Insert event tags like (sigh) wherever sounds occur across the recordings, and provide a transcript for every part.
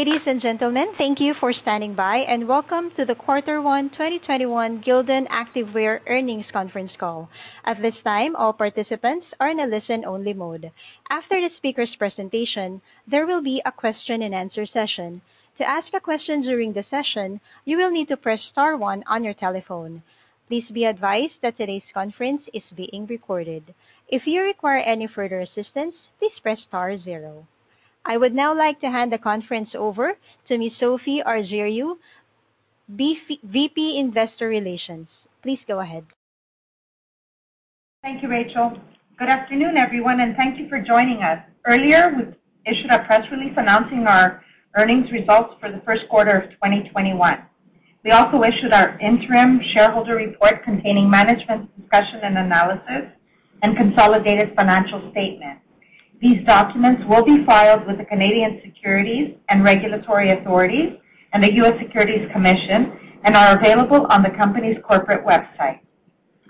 Ladies and gentlemen, thank you for standing by, and welcome to the Quarter One 2021 Gildan Activewear Earnings Conference Call. At this time, all participants are in a listen-only mode. After the speaker's presentation, there will be a question and answer session. To ask a question during the session, you will need to press star one on your telephone. Please be advised that today's conference is being recorded. If you require any further assistance, please press star zero. I would now like to hand the conference over to Ms. Sophie Argiriou, VP Investor Relations. Please go ahead. Thank you, Rachel. Good afternoon, everyone, and thank you for joining us. Earlier, we issued a press release announcing our earnings results for the first quarter of 2021. We also issued our interim shareholder report containing management's discussion and analysis and consolidated financial statements. These documents will be filed with the Canadian Securities and Regulatory Authorities and the U.S. Securities Commission and are available on the company's corporate website.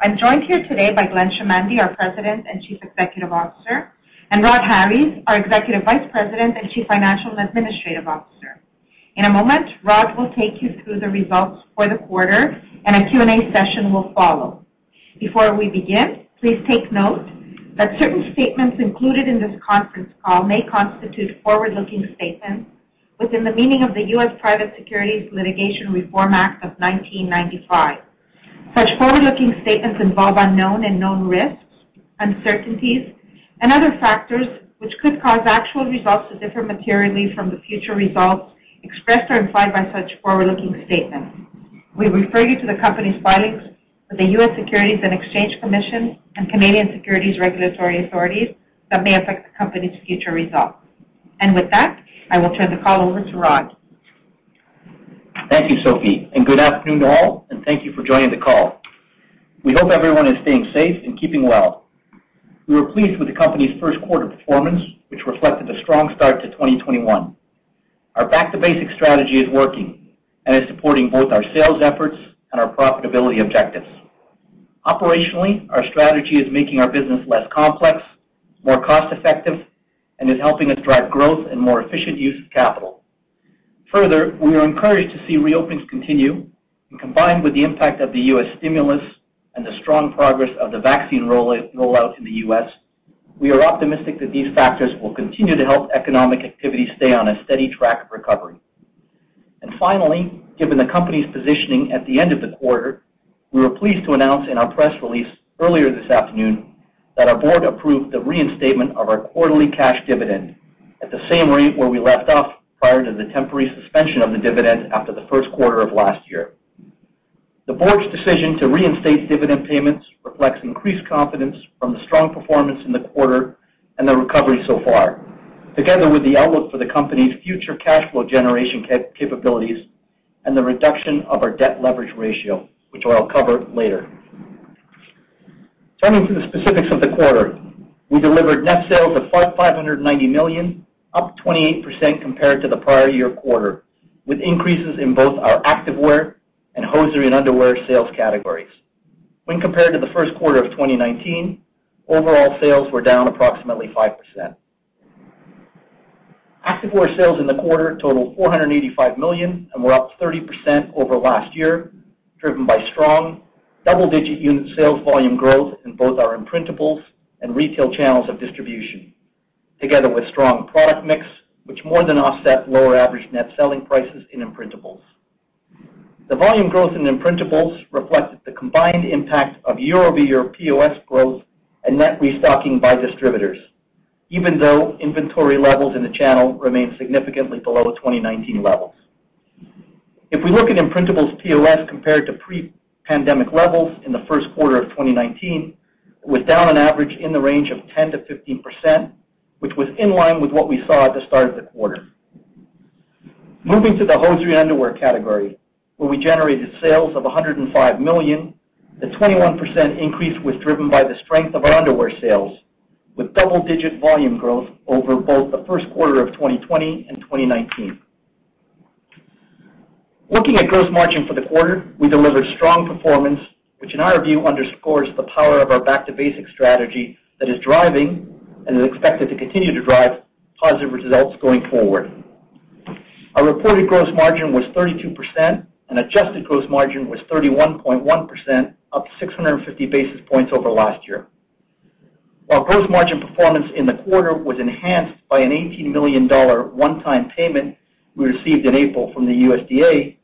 I'm joined here today by Glenn Chamandy, our President and Chief Executive Officer, and Rod Harries, our Executive Vice President and Chief Financial and Administrative Officer. In a moment, Rod will take you through the results for the quarter, and a Q&A session will follow. Before we begin, please take note that certain statements included in this conference call may constitute forward-looking statements within the meaning of the U.S. Private Securities Litigation Reform Act of 1995. Such forward-looking statements involve unknown and known risks, uncertainties, and other factors which could cause actual results to differ materially from the future results expressed or implied by such forward-looking statements. We refer you to the company's filings with the U.S. Securities and Exchange Commission and Canadian Securities Regulatory Authorities that may affect the company's future results. And with that, I will turn the call over to Rod. Thank you, Sophie, and good afternoon to all, and thank you for joining the call. We hope everyone is staying safe and keeping well. We were pleased with the company's first quarter performance, which reflected a strong start to 2021. Our back-to-basics strategy is working and is supporting both our sales efforts and our profitability objectives. Operationally, our strategy is making our business less complex, more cost-effective, and is helping us drive growth and more efficient use of capital. Further, we are encouraged to see reopenings continue, and combined with the impact of the U.S. stimulus and the strong progress of the vaccine rollout in the U.S., we are optimistic that these factors will continue to help economic activity stay on a steady track of recovery. Finally, given the company's positioning at the end of the quarter, we were pleased to announce in our press release earlier this afternoon that our board approved the reinstatement of our quarterly cash dividend at the same rate where we left off prior to the temporary suspension of the dividend after the first quarter of last year. The board's decision to reinstate dividend payments reflects increased confidence from the strong performance in the quarter and the recovery so far, together with the outlook for the company's future cash flow generation capabilities and the reduction of our debt leverage ratio, which I'll cover later. Turning to the specifics of the quarter, we delivered net sales of 590 million, up 28% compared to the prior year quarter, with increases in both our activewear and hosiery and underwear sales categories. When compared to the first quarter of 2019, overall sales were down approximately 5%. Activewear sales in the quarter totaled 485 million and were up 30% over last year, driven by strong double-digit unit sales volume growth in both our imprintables and retail channels of distribution, together with strong product mix, which more than offset lower average net selling prices in imprintables. The volume growth in imprintables reflected the combined impact of year-over-year POS growth and net restocking by distributors, even though inventory levels in the channel remain significantly below 2019 levels. If we look at imprintables POS compared to pre-pandemic levels in the first quarter of 2019, it was down on average in the range of 10%-15%, which was in line with what we saw at the start of the quarter. Moving to the hosiery underwear category, where we generated sales of 105 million, the 21% increase was driven by the strength of our underwear sales, with double-digit volume growth over both the first quarter of 2020 and 2019. Looking at gross margin for the quarter, we delivered strong performance, which in our view underscores the power of our Back to Basics strategy that is driving and is expected to continue to drive positive results going forward. Our reported gross margin was 32%, and adjusted gross margin was 31.1%, up 650 basis points over last year. While gross margin performance in the quarter was enhanced by an $18 million one-time payment we received in April from the USDA,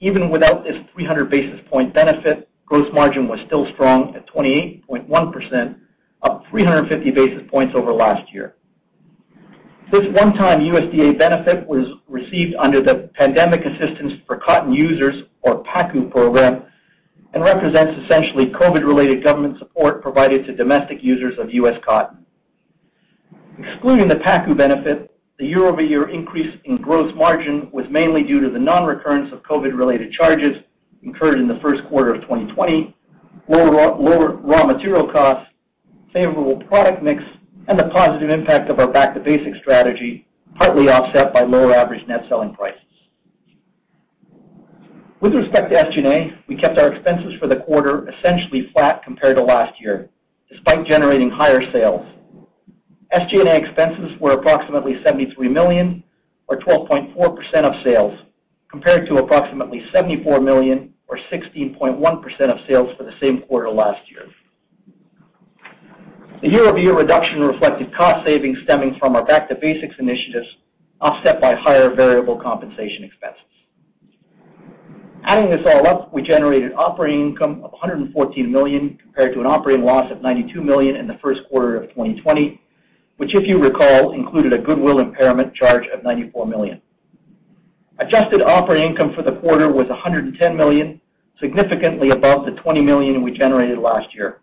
even without this 300 basis point benefit, gross margin was still strong at 28.1%, up 350 basis points over last year. This one-time USDA benefit was received under the Pandemic Assistance for Cotton Users, or PACU program, and represents essentially COVID-related government support provided to domestic users of U.S. cotton. Excluding the PACU benefit, the year-over-year increase in gross margin was mainly due to the non-recurrence of COVID-related charges incurred in the first quarter of 2020, lower raw material costs, favorable product mix, and the positive impact of our Back to Basics strategy, partly offset by lower average net selling prices. With respect to SG&A, we kept our expenses for the quarter essentially flat compared to last year, despite generating higher sales. SG&A expenses were approximately 73 million, or 12.4% of sales, compared to approximately 74 million, or 16.1% of sales for the same quarter last year. The year-over-year reduction reflected cost savings stemming from our Back to Basics initiatives, offset by higher variable compensation expenses. Adding this all up, we generated operating income of $114 million compared to an operating loss of $92 million in the first quarter of 2020, which, if you recall, included a goodwill impairment charge of 94 million. Adjusted operating income for the quarter was 110 million, significantly above the 20 million we generated last year.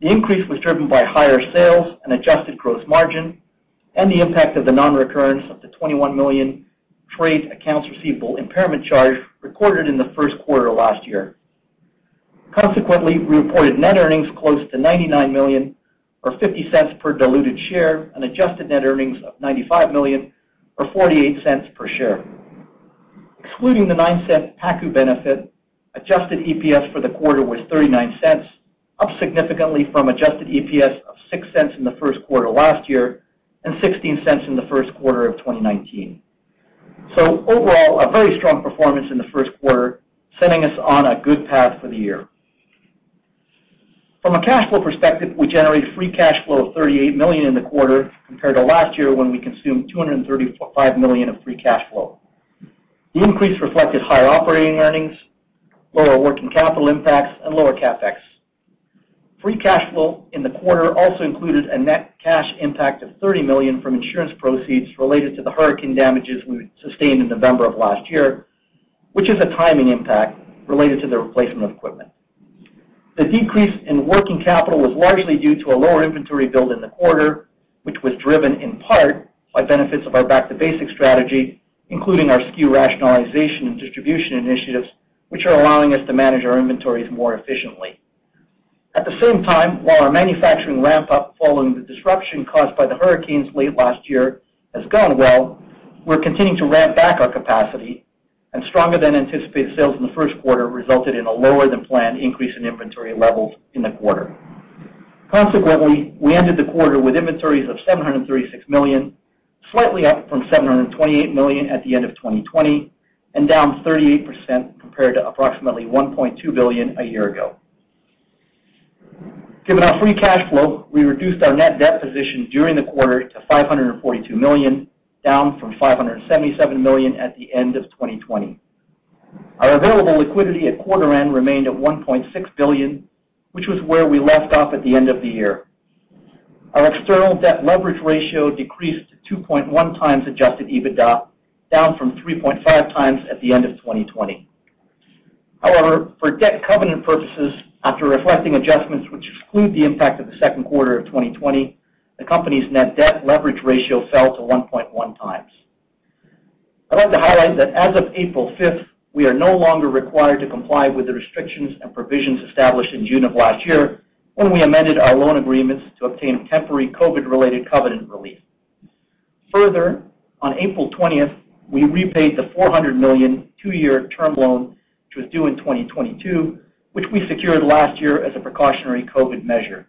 The increase was driven by higher sales and adjusted gross margin and the impact of the non-recurrence of the $21 million trade accounts receivable impairment charge recorded in the first quarter last year. Consequently, we reported net earnings close to 99 million, or $0.50 per diluted share, and adjusted net earnings of 95 million, or $0.48 per share. Excluding the $0.09 PACU benefit, adjusted EPS for the quarter was $0.39, up significantly from adjusted EPS of $0.06 in the first quarter last year and $0.16 in the first quarter of 2019. So overall, a very strong performance in the first quarter, setting us on a good path for the year. From a cash flow perspective, we generated free cash flow of 38 million in the quarter compared to last year when we consumed 235 million of free cash flow. The increase reflected higher operating earnings, lower working capital impacts, and lower CapEx. Free cash flow in the quarter also included a net cash impact of 30 million from insurance proceeds related to the hurricane damages we sustained in November of last year, which is a timing impact related to the replacement of equipment. The decrease in working capital was largely due to a lower inventory build in the quarter, which was driven in part by benefits of our Back to Basics strategy, including our SKU rationalization and distribution initiatives, which are allowing us to manage our inventories more efficiently. At the same time, while our manufacturing ramp-up following the disruption caused by the hurricanes late last year has gone well, we're continuing to ramp back our capacity, and stronger than anticipated sales in the first quarter resulted in a lower than planned increase in inventory levels in the quarter. Consequently, we ended the quarter with inventories of 736 million, slightly up from 728 million at the end of 2020, and down 38% compared to approximately 1.2 billion a year ago. Given our free cash flow, we reduced our net debt position during the quarter to 542 million, down from 577 million at the end of 2020. Our available liquidity at quarter end remained at 1.6 billion, which was where we left off at the end of the year. Our external debt leverage ratio decreased to 2.1 times adjusted EBITDA, down from 3.5 times at the end of 2020. However, for debt covenant purposes, after reflecting adjustments which exclude the impact of the second quarter of 2020, the company's net debt leverage ratio fell to 1.1 times. I'd like to highlight that as of April 5th, we are no longer required to comply with the restrictions and provisions established in June of last year when we amended our loan agreements to obtain temporary COVID-related covenant relief. Further, on April 20th, we repaid the 400 million two-year term loan, which was due in 2022, which we secured last year as a precautionary COVID measure.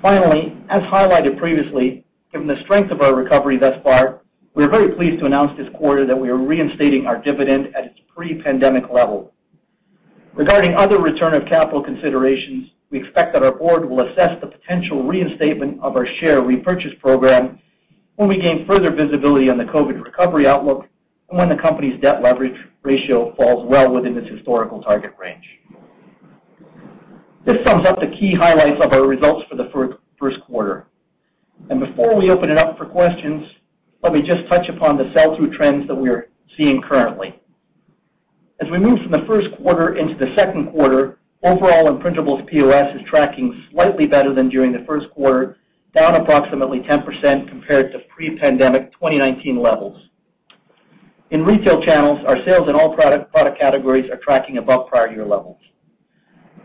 Finally, as highlighted previously, given the strength of our recovery thus far, we are very pleased to announce this quarter that we are reinstating our dividend at its pre-pandemic level. Regarding other return of capital considerations, we expect that our board will assess the potential reinstatement of our share repurchase program when we gain further visibility on the COVID recovery outlook and when the company's debt leverage ratio falls well within its historical target range. This sums up the key highlights of our results for the first quarter. And Before we open it up for questions, let me just touch upon the sell-through trends that we are seeing currently. As we move from the first quarter into the second quarter, overall imprintables POS is tracking slightly better than during the first quarter, down approximately 10% compared to pre-pandemic 2019 levels. In retail channels, our sales in all product categories are tracking above prior year levels.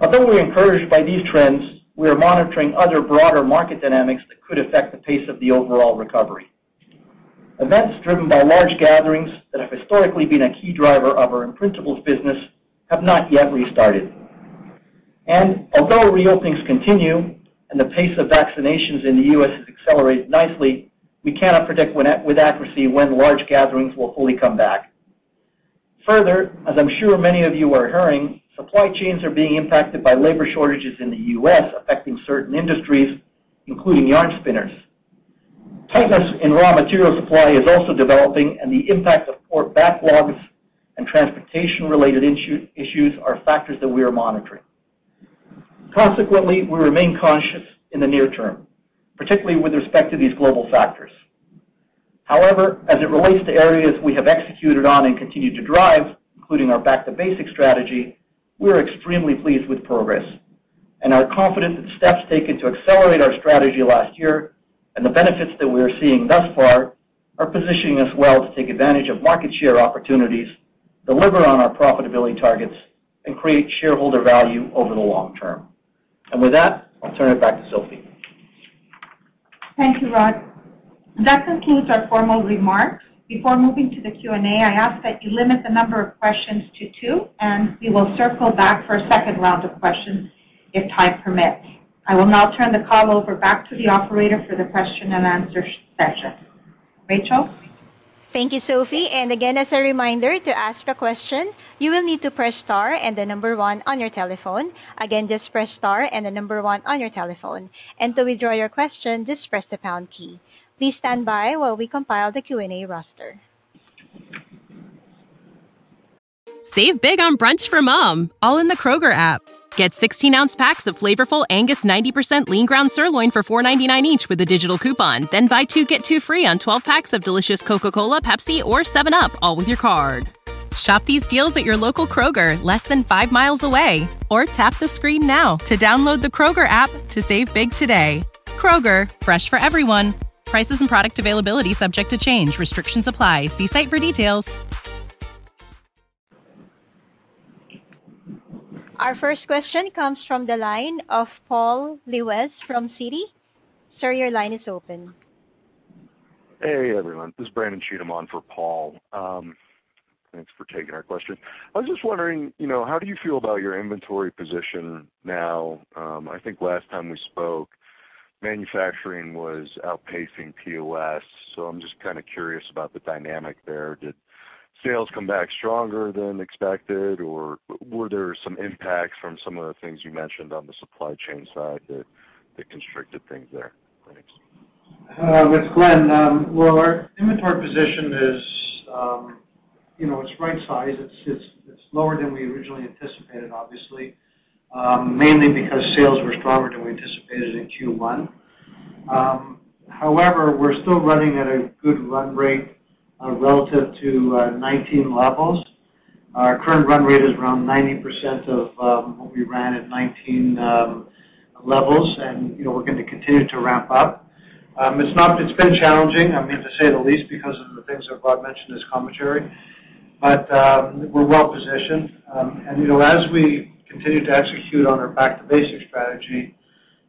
Although we're encouraged by these trends, we are monitoring other broader market dynamics that could affect the pace of the overall recovery. Events driven by large gatherings that have historically been a key driver of our imprintables business have not yet restarted. And Although reopenings continue and the pace of vaccinations in the U.S. has accelerated nicely, we cannot predict with accuracy when large gatherings will fully come back. Further, as I'm sure many of you are hearing, supply chains are being impacted by labor shortages in the U.S., affecting certain industries, including yarn spinners. Tightness in raw material supply is also developing, and the impact of port backlogs and transportation-related issues are factors that we are monitoring. Consequently, we remain cautious in the near term, particularly with respect to these global factors. However, as it relates to areas we have executed on and continue to drive, including our Back to Basics strategy, we are extremely pleased with progress and are confident that the steps taken to accelerate our strategy last year and the benefits that we are seeing thus far are positioning us well to take advantage of market share opportunities, deliver on our profitability targets, and create shareholder value over the long term. And With that, I'll turn it back to Sophie. Thank you, Rod. That concludes our formal remarks. Before moving to the Q&A, I ask that you limit the number of questions to two, and we will circle back for a second round of questions if time permits. I will now turn the call over back to the operator for the question and answer session. Rachel? Thank you, Sophie. And Again, as a reminder, to ask a question, you will need to press star and the number one on your telephone. Again, just press star and the number one on your telephone. And To withdraw your question, just press the pound key. Please stand by while we compile the Q&A roster. Save big on brunch for mom, all in the Kroger app. Get 16-ounce packs of flavorful Angus 90% lean ground sirloin for $4.99 each with a digital coupon. Then buy two, get two free on 12 packs of delicious Coca-Cola, Pepsi, or 7-Up, all with your card. Shop these deals at your local Kroger, less than five miles away. Or tap the screen now to download the Kroger app to save big today. Kroger, fresh for everyone. Prices and product availability subject to change. Restrictions apply. See site for details. Our first question comes from the line of Paul Lejuez from Citi. Sir, your line is open. Hey, everyone. This is Brandon Cheatham on for Paul. Um, thanks for taking our question. I was just wondering, you know, how do you feel about your inventory position now? Um, I think last time we spoke, manufacturing was outpacing POS, so I'm just kind of curious about the dynamic there. Did sales come back stronger than expected, or were there some impacts from some of the things you mentioned on the supply chain side that constricted things there? Thanks. Uh, it's Glenn. Um, well, our inventory position is um, you know, it's right size. It's lower than we originally anticipated, obviously, Um, mainly because sales were stronger than we anticipated in Q1. Um, however, we're still running at a good run rate uh, relative to uh, 2019 levels. Our current run rate is around 90% of um, what we ran at 2019 levels, and you know we're going to continue to ramp up. Um it's not it's been challenging, I mean, to say the least, because of the things that Rod mentioned in his commentary. But, we're well-positioned. Um and you know as we continue to execute on our back-to-basics strategy,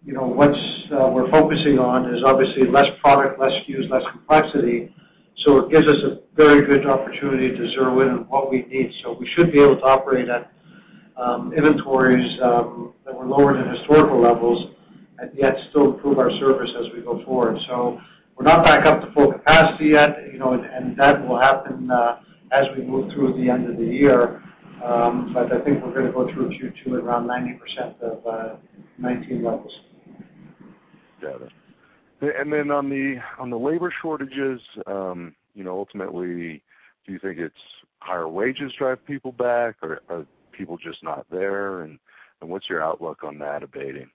You know, what uh, we're focusing on is obviously less product, less SKUs, less complexity. So it gives us a very good opportunity to zero in on what we need. So we should be able to operate at um, inventories um, that were lower than historical levels, and yet still improve our service as we go forward. So we're not back up to full capacity yet, you know, and that will happen uh, as we move through the end of the year. Um, I think we're going to go through Q2 at around 90% of uh, 2019 levels. Got it. On the on the labor shortages, um, you know, ultimately, do you think it's higher wages drive people back, or are people just not there? And and what's your outlook on that abating?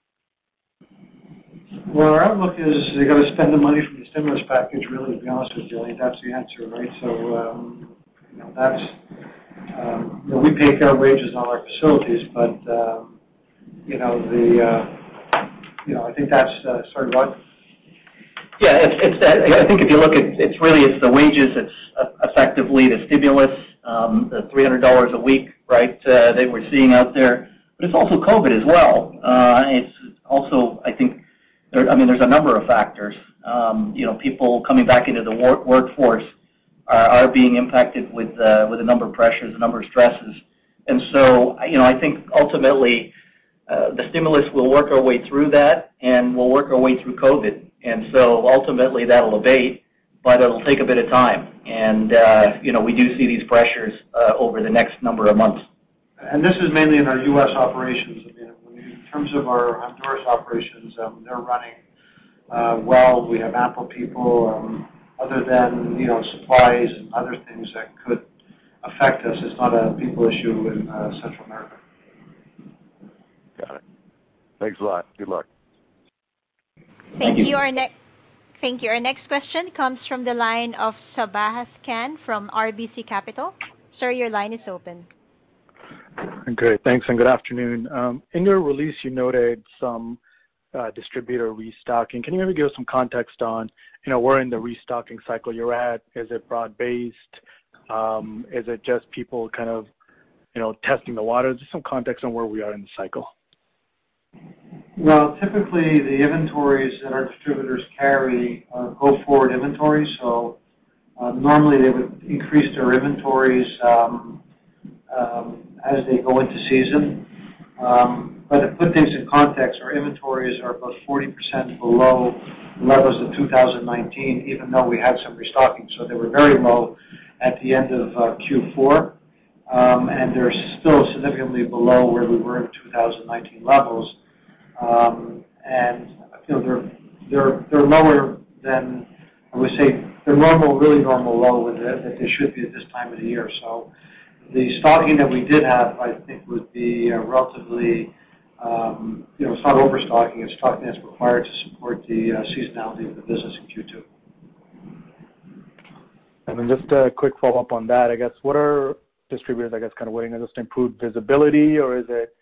Well, our outlook is they got to spend the money from the stimulus package, really, to be honest with you. I think that's the answer, right? Um, We pay fair wages in all our facilities, but um, you know, the uh, you know, I think that's Sorry, Rod? Yeah. it's I think if you look, at it's really it's the wages, it's effectively the stimulus, the $300 a week right, that we're seeing out there. But it's also COVID as well. It's also, I think, there, I mean there's a number of factors. Um, you know, people coming back into the workforce are being impacted uh, with a number of pressures, a number of stresses. And so you know, I think ultimately, uh, the stimulus will work our way through that, and we'll work our way through COVID. And so ultimately, that'll abate, but it'll take a bit of time. And uh you know, we do see these pressures uh, over the next number of months. And this is mainly in our U.S. operations. I mean, In terms of our Honduras operations, um, they're running well. We have ample people. Um, Other than you know, supplies and other things that could affect us, it's not a people issue in uh, Central America. Got it. Thanks a lot. Good luck. Thank you. Thank you. Our next question comes from the line of Sabahat Khan from RBC Capital. Sir, your line is open. Great. Thanks, and good afternoon. Um, in your release, you noted some uh, distributor restocking. Can you maybe give us some context on where in the restocking cycle you're at? Is it broad-based? Is it just people kind of you know, testing the waters? Just some context on where we are in the cycle. Well, typically, the inventories that our distributors carry are go-forward inventories. So uh normally they would increase their inventories as they go into season. Um but to put things in context, our inventories are about 40% below levels of 2019, even though we had some restocking. So they were very low at the end of uh, Q4. Um, and They're still significantly below where we were in 2019 levels. Um and you know they're lower than, I would say, the normal, really normal low that they should be at this time of the year. So the stocking that we did have, I think, would be uh, relatively, Um, it's not overstocking. It's stocking that's required to support the uh, seasonality of the business in Q2. Just a quick follow-up on that, I guess. What are distributors, I guess, kind of waiting on just improved visibility, or is it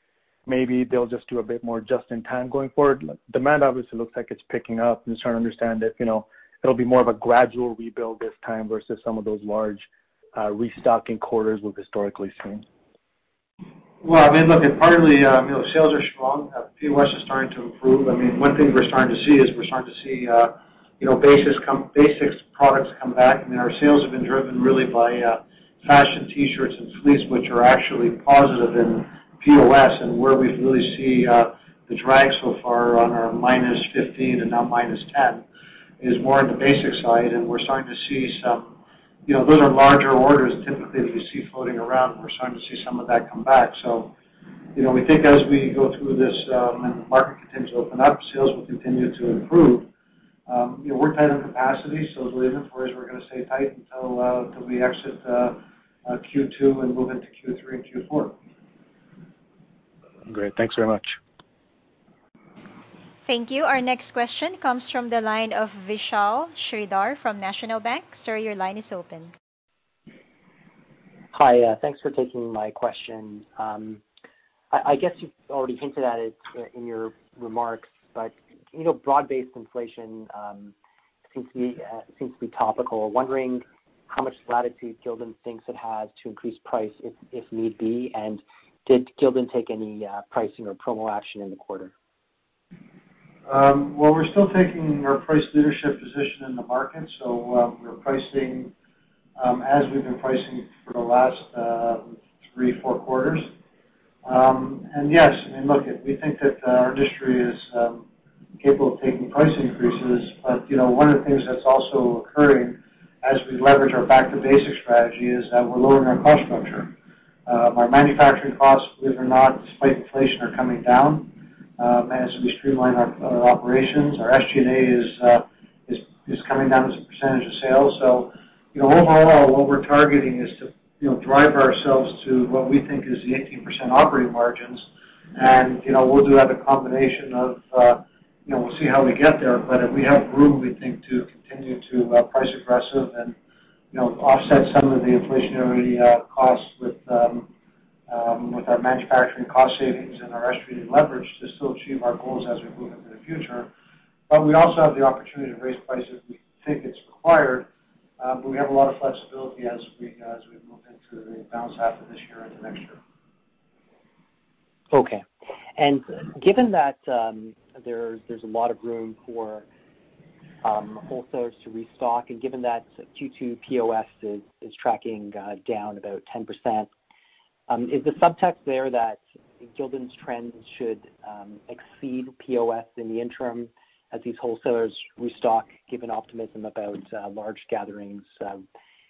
maybe they'll just do a bit more just-in-time going forward? Demand obviously looks like it's picking up. I'm just trying to understand if you know, it'll be more of a gradual rebuild this time versus some of those large uh, restocking quarters we've historically seen. Well, I mean, look, partly, um, you know, sales are strong. POS is starting to improve. I mean, one thing we're starting to see is we're starting to see uh, you know, basics come, basics products come back. I mean, our sales have been driven really by uh, fashion T-shirts and fleece, which are actually positive in POS. And where we really see uh, the drag so far on our -15 and now -10 is more on the basic side. You know, those are larger orders typically that you see floating around, and we're starting to see some of that come back. So, you know, we think as we go through this um, and the market continues to open up, sales will continue to improve. Um you know, we're tight on capacity, so the inventories we're going to stay tight until uh, we exit uh, uh, Q2 and move into Q3 and Q4. Great. Thanks very much. Thank you. Our next question comes from the line of Vishal Shreedhar from National Bank. Sir, your line is open. Hi. Uh, thanks for taking my question. Um, I guess you've already hinted at it in your remarks, but you know, broad-based inflation um, uh, seems to be topical. Wondering how much latitude Gildan thinks it has to increase price if need be, and did Gildan take any uh, pricing or promo action in the quarter? Um, well, we're still taking our price leadership position in the market. So um, we're pricing um, as we've been pricing for the last uh, three, four quarters. Um and yes, I mean, look, we think that uh, our industry is capable of taking price increases. But you know, one of the things that's also occurring as we leverage our back-to-basics strategy is that we're lowering our cost structure. Our manufacturing costs, believe it or not, despite inflation, are coming down as we streamline our operations. Our SG&A is is coming down as a percentage of sales. So, you know, overall, what we're targeting is to you know, drive ourselves to what we think is the 18% operating margins. And, you know, we'll do that a combination of, uh you know we'll see how we get there, but we have room, we think, to continue to price aggressive and you know offset some of the inflationary uh costs with Um, our manufacturing cost savings and our SG&A leverage to still achieve our goals as we move into the future. But we also have the opportunity to raise prices if we think it's required. Um, but we have a lot of flexibility as we move into the balance half of this year into next year. Okay. And given that um, there's a lot of room for wholesalers to restock, and given that Q2 POS is tracking uh, down about 10%, Um, is the subtext there that Gildan's trends should um, exceed POS in the interim as these wholesalers restock, given optimism about uh, large gatherings um,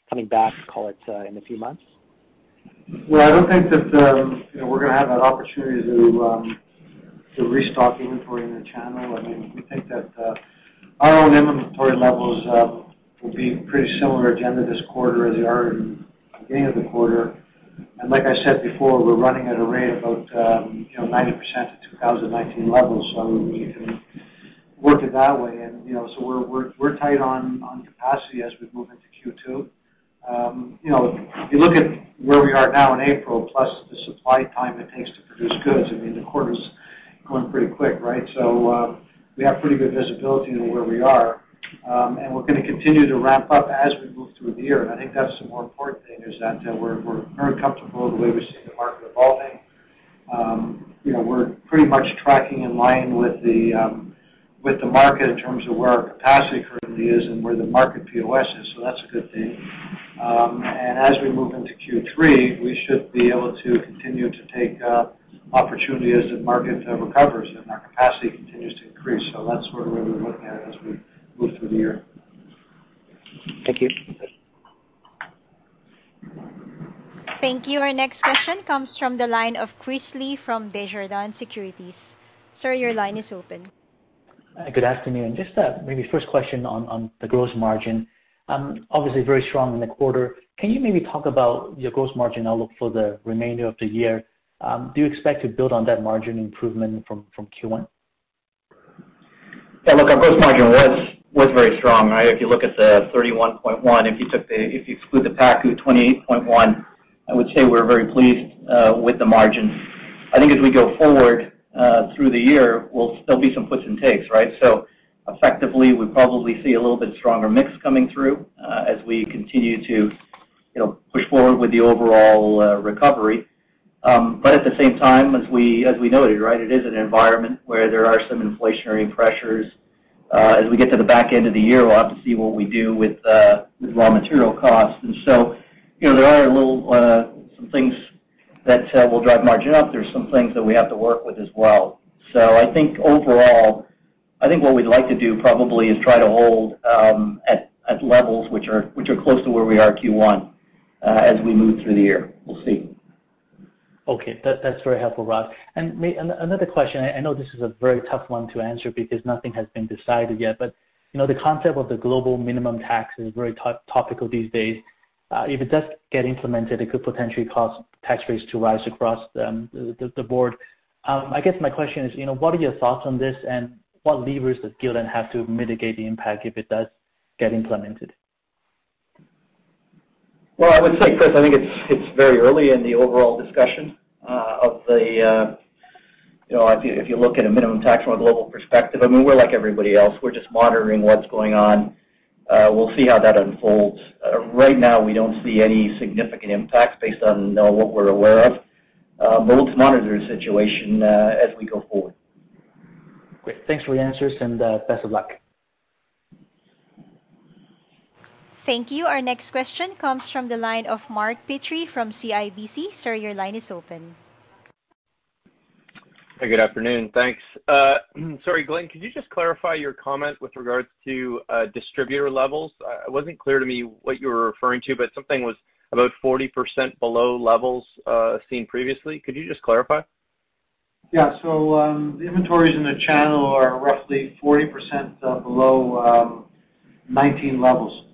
coming back, call it, uh, in a few months? Well, I don't think that we're going to have that opportunity to restock inventory in the channel. I mean, we think that uh, our own inventory levels will be pretty similar at the end of this quarter as they are in the beginning of the quarter. And like I said before, we're running at a rate about um, 90% of 2019 levels, so we can work it that way. You so we're tight on capacity as we move into Q2. Um, if you look at where we are now in April, plus the supply time it takes to produce goods, I mean the quarter's going pretty quick, right? So uh, we have pretty good visibility into where we are. Um, and we're going to continue to ramp up as we move through the year. And I think that's the more important thing, is that uh, we're very comfortable the way we see the market evolving. Um, we're pretty much tracking in line um, with the market in terms of where our capacity currently is and where the market POS is, so that's a good thing. Um and as we move into Q3, we should be able to continue to take uh, opportunity as the market uh, recovers and our capacity continues to increase. So that's sort of where we're looking at it as we move through the year. Thank you. Thank you. Our next question comes from the line of Chris Li from Desjardins Securities. Sir, your line is open. Good afternoon. Just uh, maybe first question on the gross margin. Um, obviously very strong in the quarter. Can you maybe talk about your gross margin outlook for the remainder of the year? Um, do you expect to build on that margin improvement from Q1? Yeah, look, our gross margin was very strong. Right? If you look at the 31.1%, if you took the if you exclude the PACU, 28.1%, I would say we're very pleased uh with the margin. I think as we go forward uh through the year, there'll be some puts and takes, right? So effectively, we probably see a little bit stronger mix coming through uh as we continue to you know, push forward with the overall recovery. Um but at the same time, as we as we noted, right, it is an environment where there are some inflationary pressures. As we get to the back end of the year, we'll have to see what we do with raw material costs. And so, you know, there are a little uh some things that will drive margin up. There's some things that we have to work with as well. So I think overall, I think what we'd like to do probably is try to hold um at levels which are which are close to where we are Q1 uh as we move through the year. We'll see. Okay. That's very helpful, Rod. And another question, I know this is a very tough one to answer because nothing has been decided yet, but the concept of the global minimum tax is very topical these days. Uh, if it does get implemented, it could potentially cause tax rates to rise across um, the board. Um, I guess my question is, what are your thoughts on this, and what levers does Gildan have to mitigate the impact if it does get implemented? Well, I would say, Chris, I think it's it's very early in the overall discussion. Uh of the, uh, you know, if you if you look at a minimum tax from a global perspective, I mean, we're like everybody else. We're just monitoring what's going on Uh We'll see how that unfolds. Uh, right now, we don't see any significant impacts based on what we're aware of. Uh, but we'll monitor the situation as we go forward. Great. Thanks for the answers, and best of luck. Thank you. Our next question comes from the line of Mark Petrie from CIBC. Sir, your line is open. Good afternoon. Thanks. Uh, (clears throat) sorry, Glenn, could you just clarify your comment with regards to uh, distributor levels? Uh, it wasn't clear to me what you were referring to, but something was about 40% below levels seen previously. Could you just clarify? Yeah. So um the inventories in the channel are roughly 40% below um, 2019 levels.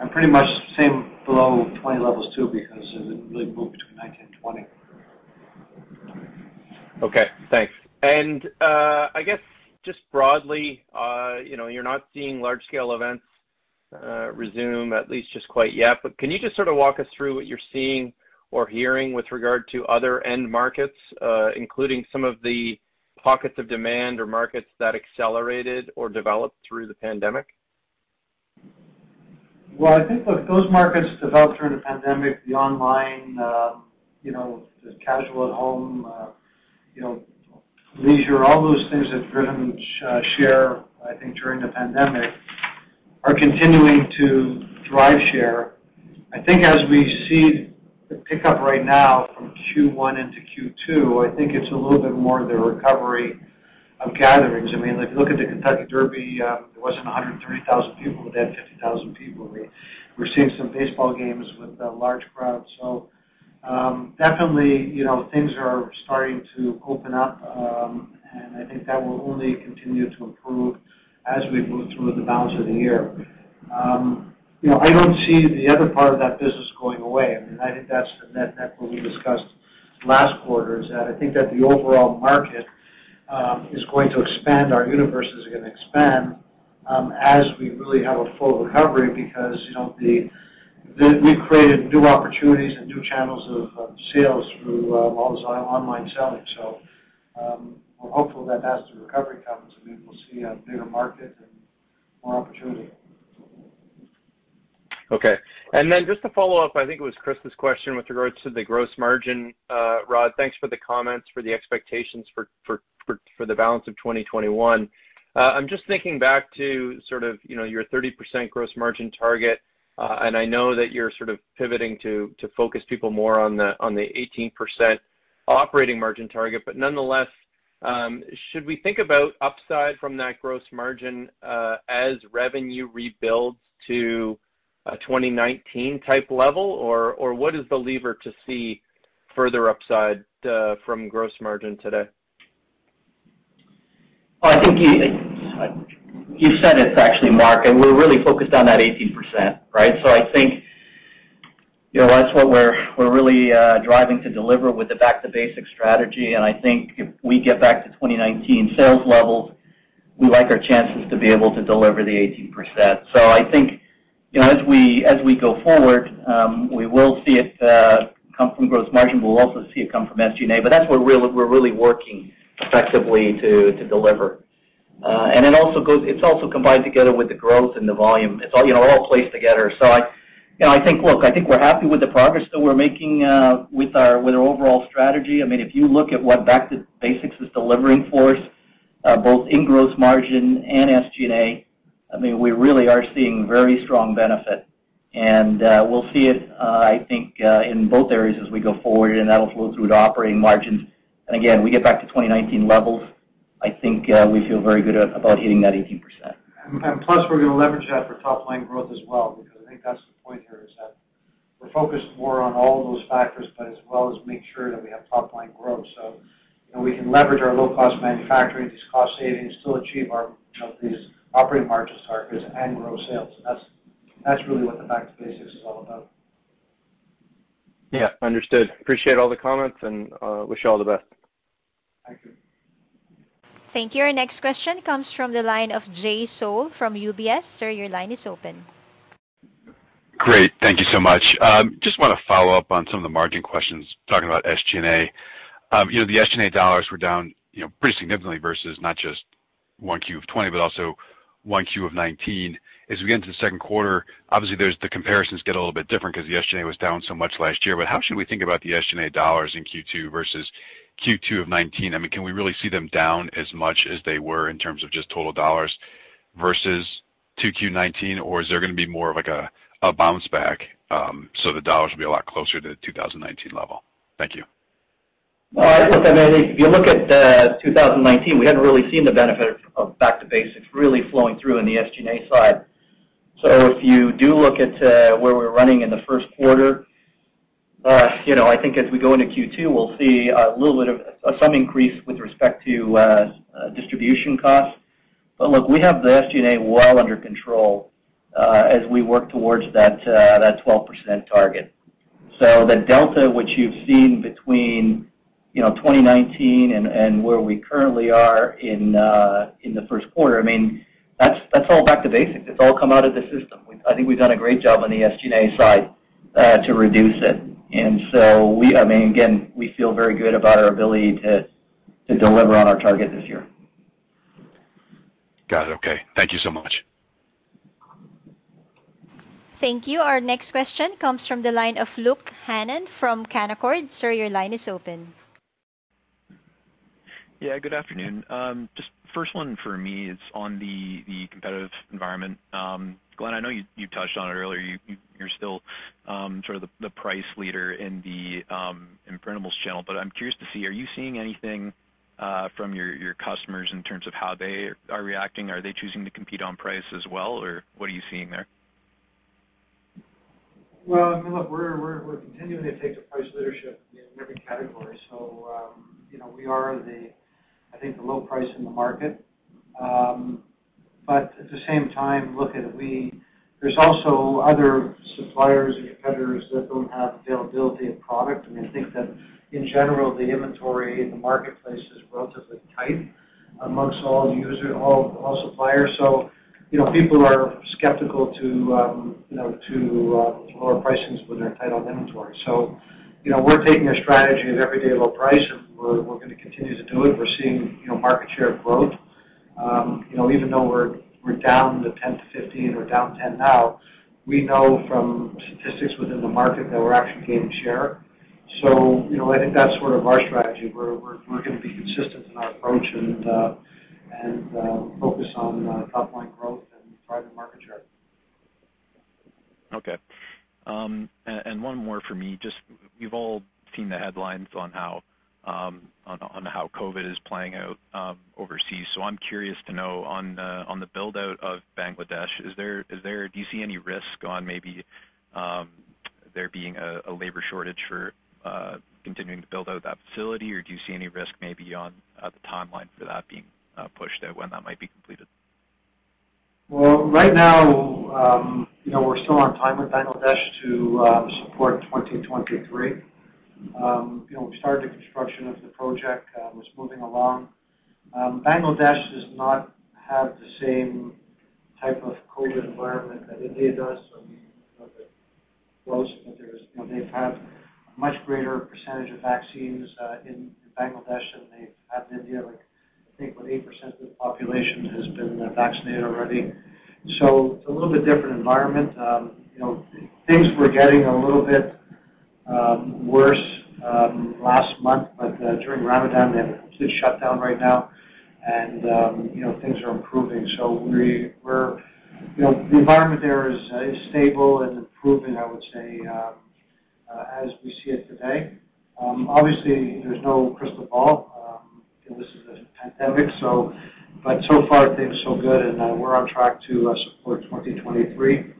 I'm pretty much same below 20 levels too, because it didn't really move between 19 and 20. Okay, thanks. And uh, I guess just broadly, uh, you know, you're not seeing large scale events uh, resume at least just quite yet. But can you just sort of walk us through what you're seeing or hearing with regard to other end markets, uh, including some of the pockets of demand or markets that accelerated or developed through the pandemic? Well, I think, look, those markets developed during the pandemic, the online, um, you know, the casual at home, uh, you know, leisure, all those things that have driven uh, share, I think, during the pandemic, are continuing to drive share. I think as we see the pickup right now from Q1 into Q2, I think it's a little bit more the recovery of gatherings. I mean, if you look at the Kentucky Derby, um, there wasn't 130,000 people, but they had 50,000 people. We're seeing some baseball games with uh, large crowds. So um, definitely, you know, things are starting to open up, um, and I think that will only continue to improve as we move through the balance of the year. Um, you know, I don't see the other part of that business going away. I mean, I think that's the net what we discussed last quarter, is that I think that the overall market Um, is going to expand. Our universe is gonna expand um, as we really have a full recovery because, you know, we've created new opportunities and new channels of sales through uh, all this online selling. So um we're hopeful that as the recovery comes, we'll see a bigger market and more opportunity. Okay. And then just to follow up, I think it was Chris's question with regards to the gross margin. Uh, Rod, thanks for the comments for the expectations for the balance of 2021. Uh, I'm just thinking back to sort of, you know, your 30% gross margin target, uh, and I know that you're sort of pivoting to to focus people more on the 18% operating margin target. But nonetheless, um, should we think about upside from that gross margin, uh, as revenue rebuilds to a 2019 type level? Or what is the lever to see further upside from gross margin today? I think you said it actually, Mark, and we're really focused on that 18%, right? So I think, you know, that's what we're we're really driving to deliver with the back to basics strategy. And I think if we get back to 2019 sales levels, we like our chances to be able to deliver the 18%. So I think, you know, as we as we go forward, um we will see it uh come from gross margin. We'll also see it come from SG&A, but that's what we're really we're really working effectively to deliver. Uh and it also goes it's also combined together with the growth and the volume. It's all, you know, all placed together. So I you know, I think, look, I think we're happy with the progress that we're making uh with our with our overall strategy. I mean, if you look at what back to basics is delivering for us, both in gross margin and SG&A, I mean, we really are seeing very strong benefit. And uh we'll see it, I think, in both areas as we go forward, and that'll flow through to operating margins. And again, we get back to 2019 levels, I think, uh, we feel very good about hitting that 18%. And plus, we're gonna leverage that for top line growth as well, because I think that's the point here, is that we're focused more on all those factors, but as well as make sure that we have top line growth. So you know, we can leverage our low cost manufacturing, these cost savings, still achieve our, you know, these operating margin targets and grow sales. That's that's really what the back to basics is all about. Yeah, understood. Appreciate all the comments and uh, wish you all the best. Thank you. Thank you. Our next question comes from the line of Jay Sole from UBS. Sir, your line is open. Great. Thank you so much. Um, just wanna follow up on some of the margin questions, talking about SG&A. Um, you know, the SG&A dollars were down, you know, pretty significantly versus not just 1Q of 2020, but also 1Q of 2019. as we get into the second quarter, obviously there's the comparisons get a little bit different because the SG&A was down so much last year. But how should we think about the SG&A dollars in Q2 versus Q2 of 2019? Can we really see them down as much as they were in terms of just total dollars versus 2Q 2019? Is there going to be more of like a bounce back, um, so the dollars will be a lot closer to the 2019 level? Thank you. Well, look, if you look at 2019, we hadn't really seen the benefit of back to basics really flowing through in the SG&A side. So if you do look at uh, where we're running in the first quarter, Uh, I think as we go into Q2, we'll see a little bit of uh, some increase with respect to uh, distribution costs. But look, we have the SG&A well under control as we work towards that 12% target. So the delta which you've seen between you know, 2019 and where we currently are in uh in the first quarter, I mean, that's that's all back to basics. It's all come out of the system. I think we've done a great job on the SG&A side to reduce it. We, I mean, again, we feel very good about our ability to deliver on our target this year. Got it. Okay. Thank you so much. Thank you. Our next question comes from the line of Luke Hannan from Canaccord. Sir, your line is open. Yeah, good afternoon. Um, just first one for me is on the competitive environment. Um, Glenn, I know you touched on it earlier. You're still um, sort of the price leader in the imprintables channel, but I'm curious to see, are you seeing anything uh, from your customers in terms of how they are reacting? Are they choosing to compete on price as well, or what are you seeing there? Well, look, we're continuing to take the price leadership in every category. So um, you know, we are, I think, the low price in the market. Um, but at the same time, look, at it, we there's also other suppliers and competitors that don't have availability of product. And I think that in general, the inventory in the marketplace is relatively tight amongst all user, all, all suppliers. So, you know, people are skeptical to um, you know, to uh, lower pricings when they're tight on inventory. So, you know, we're taking a strategy of everyday low price, and we're going to continue to do it. We're seeing market share growth. Um, even though we're down to 10%-15% or down 10 now, we know from statistics within the market that we're actually gaining share. So I think that's sort of our strategy. We're going to be consistent in our approach and uh, uh, focus on uh, top-line growth and driving market share. Okay. Um, and one more for me. Just you've all seen the headlines on how Um, COVID is playing out um, overseas. So I'm curious to know on the build-out of Bangladesh, do you see any risk on maybe um, there being a labor shortage for uh, continuing to build out that facility, or do you see any risk maybe on uh, the timeline for that being uh, pushed out, when that might be completed? Well, right now, you know, we're still on time with Bangladesh to support 2023. Um, we started the construction of the project. Uh, it's moving along. Um, Bangladesh does not have the same type of COVID environment that India does. So those that they've had a much greater percentage of vaccines uh, in Bangladesh than they've had in India. Like, I think, what, 8% of the population has been uh, vaccinated already. So it's a little bit different environment. Um, you know, things were getting a little bit Um, worse um, last month, but uh, during Ramadan, they have a complete shutdown right now, and um, you know things are improving. So we we're you know the environment there is uh, stable and improving, I would say, um, uh, as we see it today. Obviously, there's no crystal ball. Um, this is a pandemic, so but so far things so good, and we're on track to support 2023.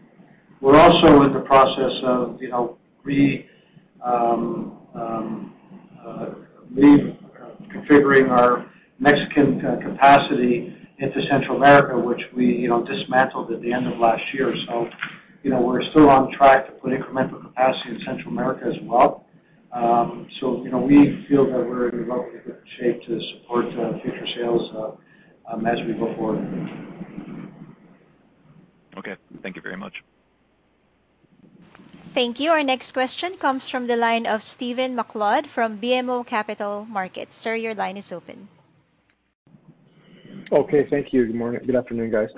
We're also in the process of Um, um, uh, reconfiguring our Mexican uh, capacity into Central America, which we dismantled at the end of last year. So we're still on track to put incremental capacity in Central America as well. Um, so we feel that we're in relatively good shape to support uh, future sales as we go forward. Okay. Thank you very much. Thank you. Our next question comes from the line of Stephen MacLeod from BMO Capital Markets. Sir, your line is open. Okay. Thank you. Good morning. Good afternoon, guys.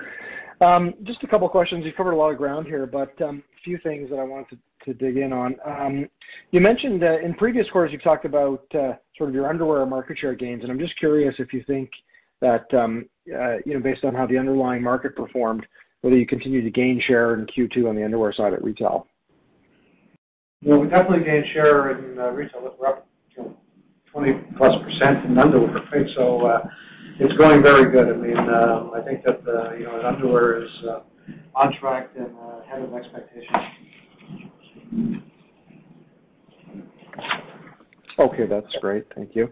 Um, just a couple questions. You've covered a lot of ground here, but um, a few things that I wanted to dig in on. Um, you mentioned in previous quarters, you've talked about uh, sort of your underwear market share gains, and I'm just curious if you think that, uh, you know, based on how the underlying market performed, whether you continue to gain share in Q2 on the underwear side at retail. Well, we definitely gained share in uh, retail. We're up, you know, 20%+ in underwear, right? So, uh, it's going very good. I mean, uh, I think that, you know, underwear is on track and ahead of expectations. Okay, that's great. Thank you.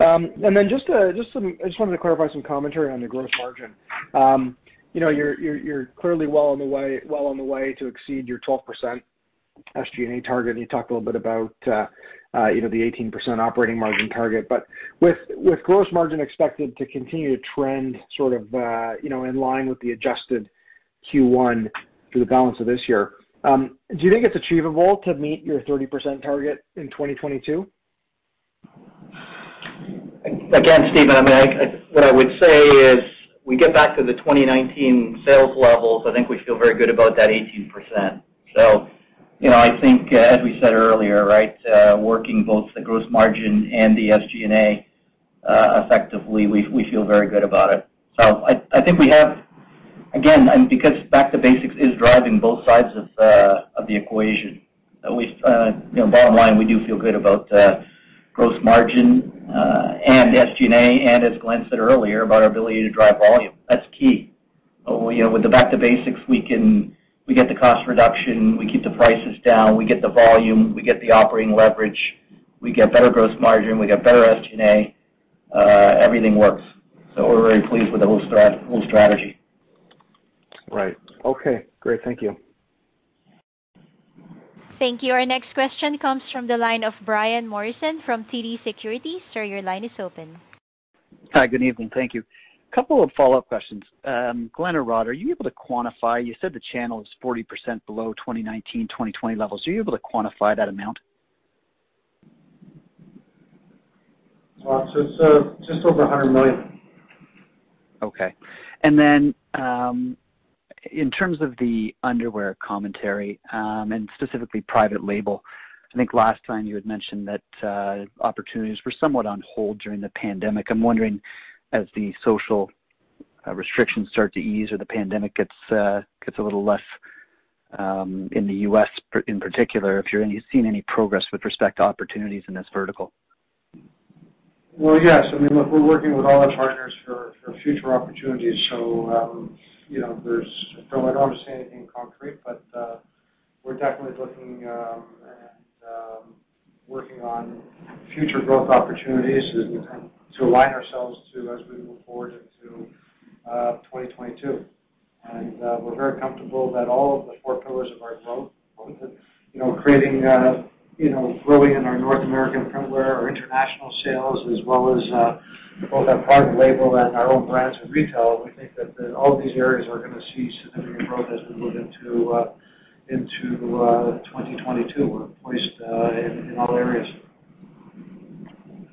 Um, and then just some, I just wanted to clarify some commentary on the gross margin. Um, you know, you're you're you're clearly well on the way well on the way to exceed your 12% SG&A target, and you talked a little bit about, uh, uh, you know, the 18% operating margin target. But with gross margin expected to continue to trend sort of, uh, you know, in line with the adjusted Q1 through the balance of this year, um, do you think it's achievable to meet your 30% target in 2022? Again, Stephen, I mean, what I would say is we get back to the 2019 sales levels. I think we feel very good about that 18%. You know, I think, uh, as we said earlier, right, uh, working both the gross margin and the SG&A uh, effectively, we feel very good about it. So I think we have, again, because Back to Basics is driving both sides of the equation, you know, bottom line, we do feel good about gross margin and SG&A, and as Glenn said earlier, about our ability to drive volume. That's key. You know, with the Back to Basics, we get the cost reduction, we keep the prices down, we get the volume, we get the operating leverage, we get better gross margin, we get better SG&A, uh, everything works. So We're very pleased with the whole strategy. Right. Okay, great. Thank you. Thank you. Our next question comes from the line of Brian Morrison from TD Securities. Sir, your line is open. Hi, good evening. Thank you. Couple of follow-up questions. Um, Glenn or Rhod, are you able to quantify, you said the channel is 40% below 2019, 2020 levels. Are you able to quantify that amount? Uh, it's uh, just over 100 million. Okay. And then um in terms of the underwear commentary, um, and specifically private label, I think last time you had mentioned that uh, opportunities were somewhat on hold during the pandemic. I'm wondering, as the social uh, restrictions start to ease or the pandemic gets uh, gets a little less um, in the U.S. in particular, if you're any, seeing any progress with respect to opportunities in this vertical. Well, yes. I mean, look, we're working with all our partners for future opportunities. So, um, you know, there's so I don't want to say anything concrete, but uh, we're definitely looking um, and um, working on future growth opportunities to align ourselves to as we move forward into uh, 2022. Uh, we're very comfortable that all of the four pillars of our growth, you know, creating, uh, you know, growing in our North American printwear, our international sales, as well as both our private label and our own brands in retail, we think that all of these areas are gonna see significant growth as we move into Uh, 2022. We're poised uh, in all areas.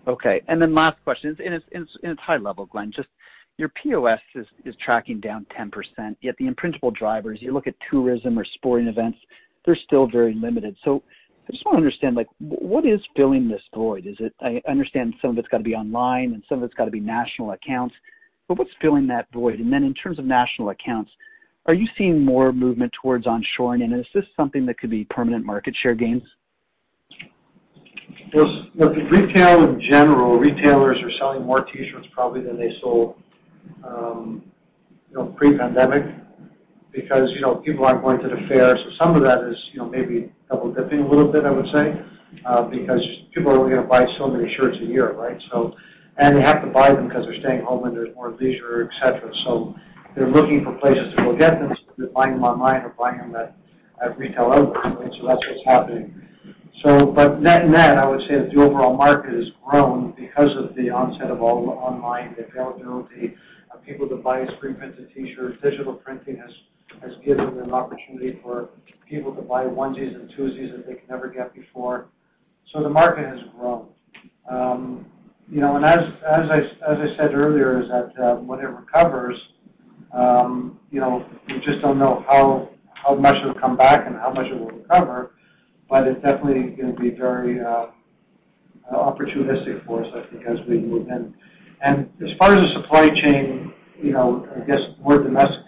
Okay. And then last question. And it's high level, Glenn. Just your POS is tracking down 10%, yet the imprintable drivers, you look at tourism or sporting events, they're still very limited. So I just wanna understand, like, what is filling this void? Is it? I understand some of it's gotta be online and some of it's gotta be national accounts, but what's filling that void? And then in terms of national accounts, are you seeing more movement towards onshoring, and is this something that could be permanent market share gains? Well, look, retail in general, retailers are selling more T-shirts probably than they sold, um, you know, pre-pandemic because, you know, people aren't going to the fair. So Some of that is, you know, maybe double dipping a little bit, I would say, uh, because people are only gonna buy so many shirts a year, right? So, and They have to buy them because they're staying home and there's more leisure, et cetera. They're looking for places to go get them, so they're buying them online or buying them at retail outlets. So that's what's happening. So, but Net-net, I would say that the overall market has grown because of the onset of all online, the availability of people to buy screen-printed T-shirts. Digital printing has has given an opportunity for people to buy onesies and twosies that they could never get before. So the market has grown. You know, and as as I as I said earlier, is that uh, when it recovers, um, you know, we just don't know how much it'll come back and how much it will recover, but it's definitely going to be very uh, opportunistic for us, I think, as we move in. And as far as the supply chain, you know, I guess more domestic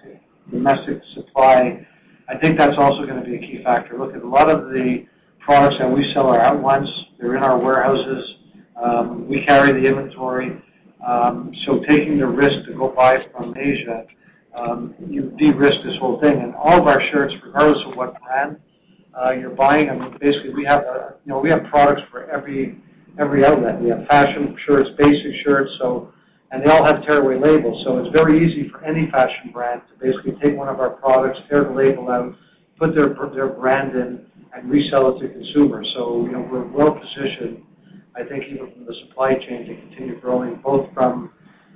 domestic supply, I think that's also going to be a key factor. Look, a lot of the products that we sell are at once. They're in our warehouses. Um, we carry the inventory. Um, so taking the risk to go buy from Asia, um, you de-risk this whole thing. And all of our shirts, regardless of what brand uh, you're buying, I mean, basically we have, a, you know, we have products for every every outlet. We have fashion shirts, basic shirts, so and they all have tearaway labels. So it's very easy for any fashion brand to basically take one of our products, tear the label out, put their their brand in, and resell it to consumers. So you know we're well positioned I think even from the supply chain to continue growing, both from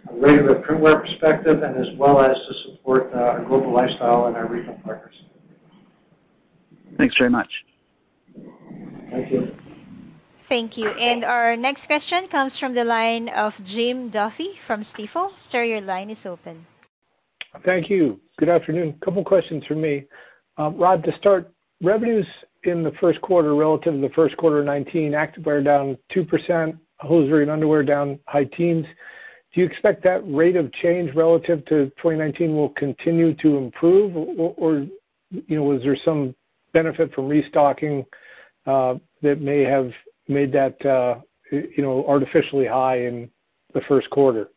a regular printwear perspective and as well as to support uh, our global lifestyle and our retail partners. Thanks very much. Thank you. Thank you. And Our next question comes from the line of Jim Duffy from Stifel. Sir, your line is open. Thank you. Good afternoon. A couple questions from me. Um, Rhod, to start, revenues in the first quarter relative to the first quarter of 2019, activewear down 2%, hosiery and underwear down high teens. Do you expect that rate of change relative to 2019 will continue to improve? Or, you know, was there some benefit from restocking uh, that may have made that, uh, you know, artificially high in the first quarter?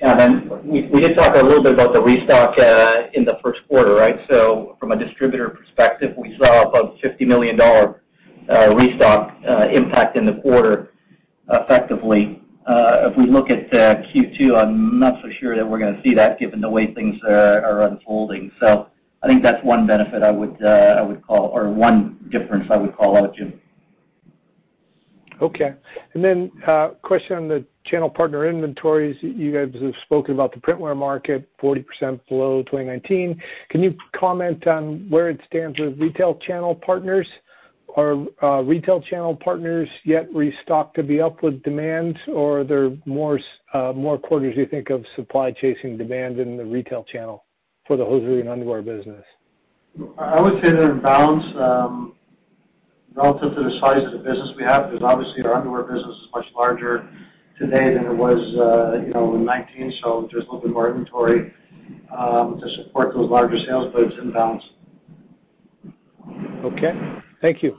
Yeah. then We did talk a little bit about the restock uh, in the first quarter, right? So From a distributor perspective, we saw about $50 million restock impact in the quarter effectively. Uh, if we look at uh, Q2, I'm not so sure that we're going to see that given the way things are unfolding. So I think that's one benefit uh, I would call, or one difference I would call out, Jim. Okay. and then uh, Question on the channel partner inventories. You guys have spoken about the printwear market, 40% below 2019. Can you comment on where it stands with retail channel partners? Are uh, retail channel partners yet restocked to be up with demand, or are there more uh, more quarters you think of supply chasing demand in the retail channel for the hosiery and underwear business? I would say they're in balance. Um, relative to the size of the business we have, because obviously our underwear business is much larger today than it was, uh, you know, in 2019, so there's a little bit more inventory um, to support those larger sales, but it's in balance. Okay. Thank you.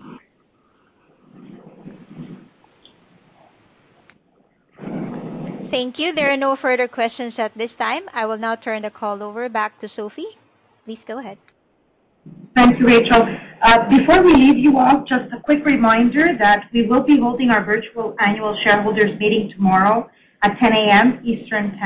Thank you. There are no further questions at this time. I will now turn the call over back to Sophie. Please go ahead. Thank you, Rachel. Uh, before we leave you all, just a quick reminder that we will be holding our virtual annual shareholders meeting tomorrow at 10 A.M. Eastern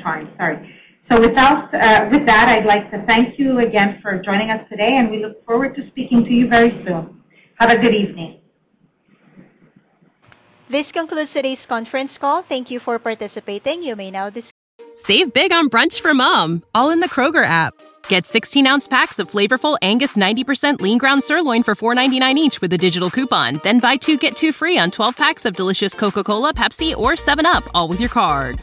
Time. Sorry. So, With uh, that, I'd like to thank you again for joining us today, and we look forward to speaking to you very soon. Have a good evening. This concludes today's conference call. Thank you for participating. You may now disconnect. Save big on brunch for mom, all in the Kroger app. Get 16 ounce packs of flavorful Angus 90% lean ground sirloin for $4.99 each with a digital coupon. Then buy two get two free on 12 packs of delicious Coca Cola, Pepsi, or 7UP, all with your card.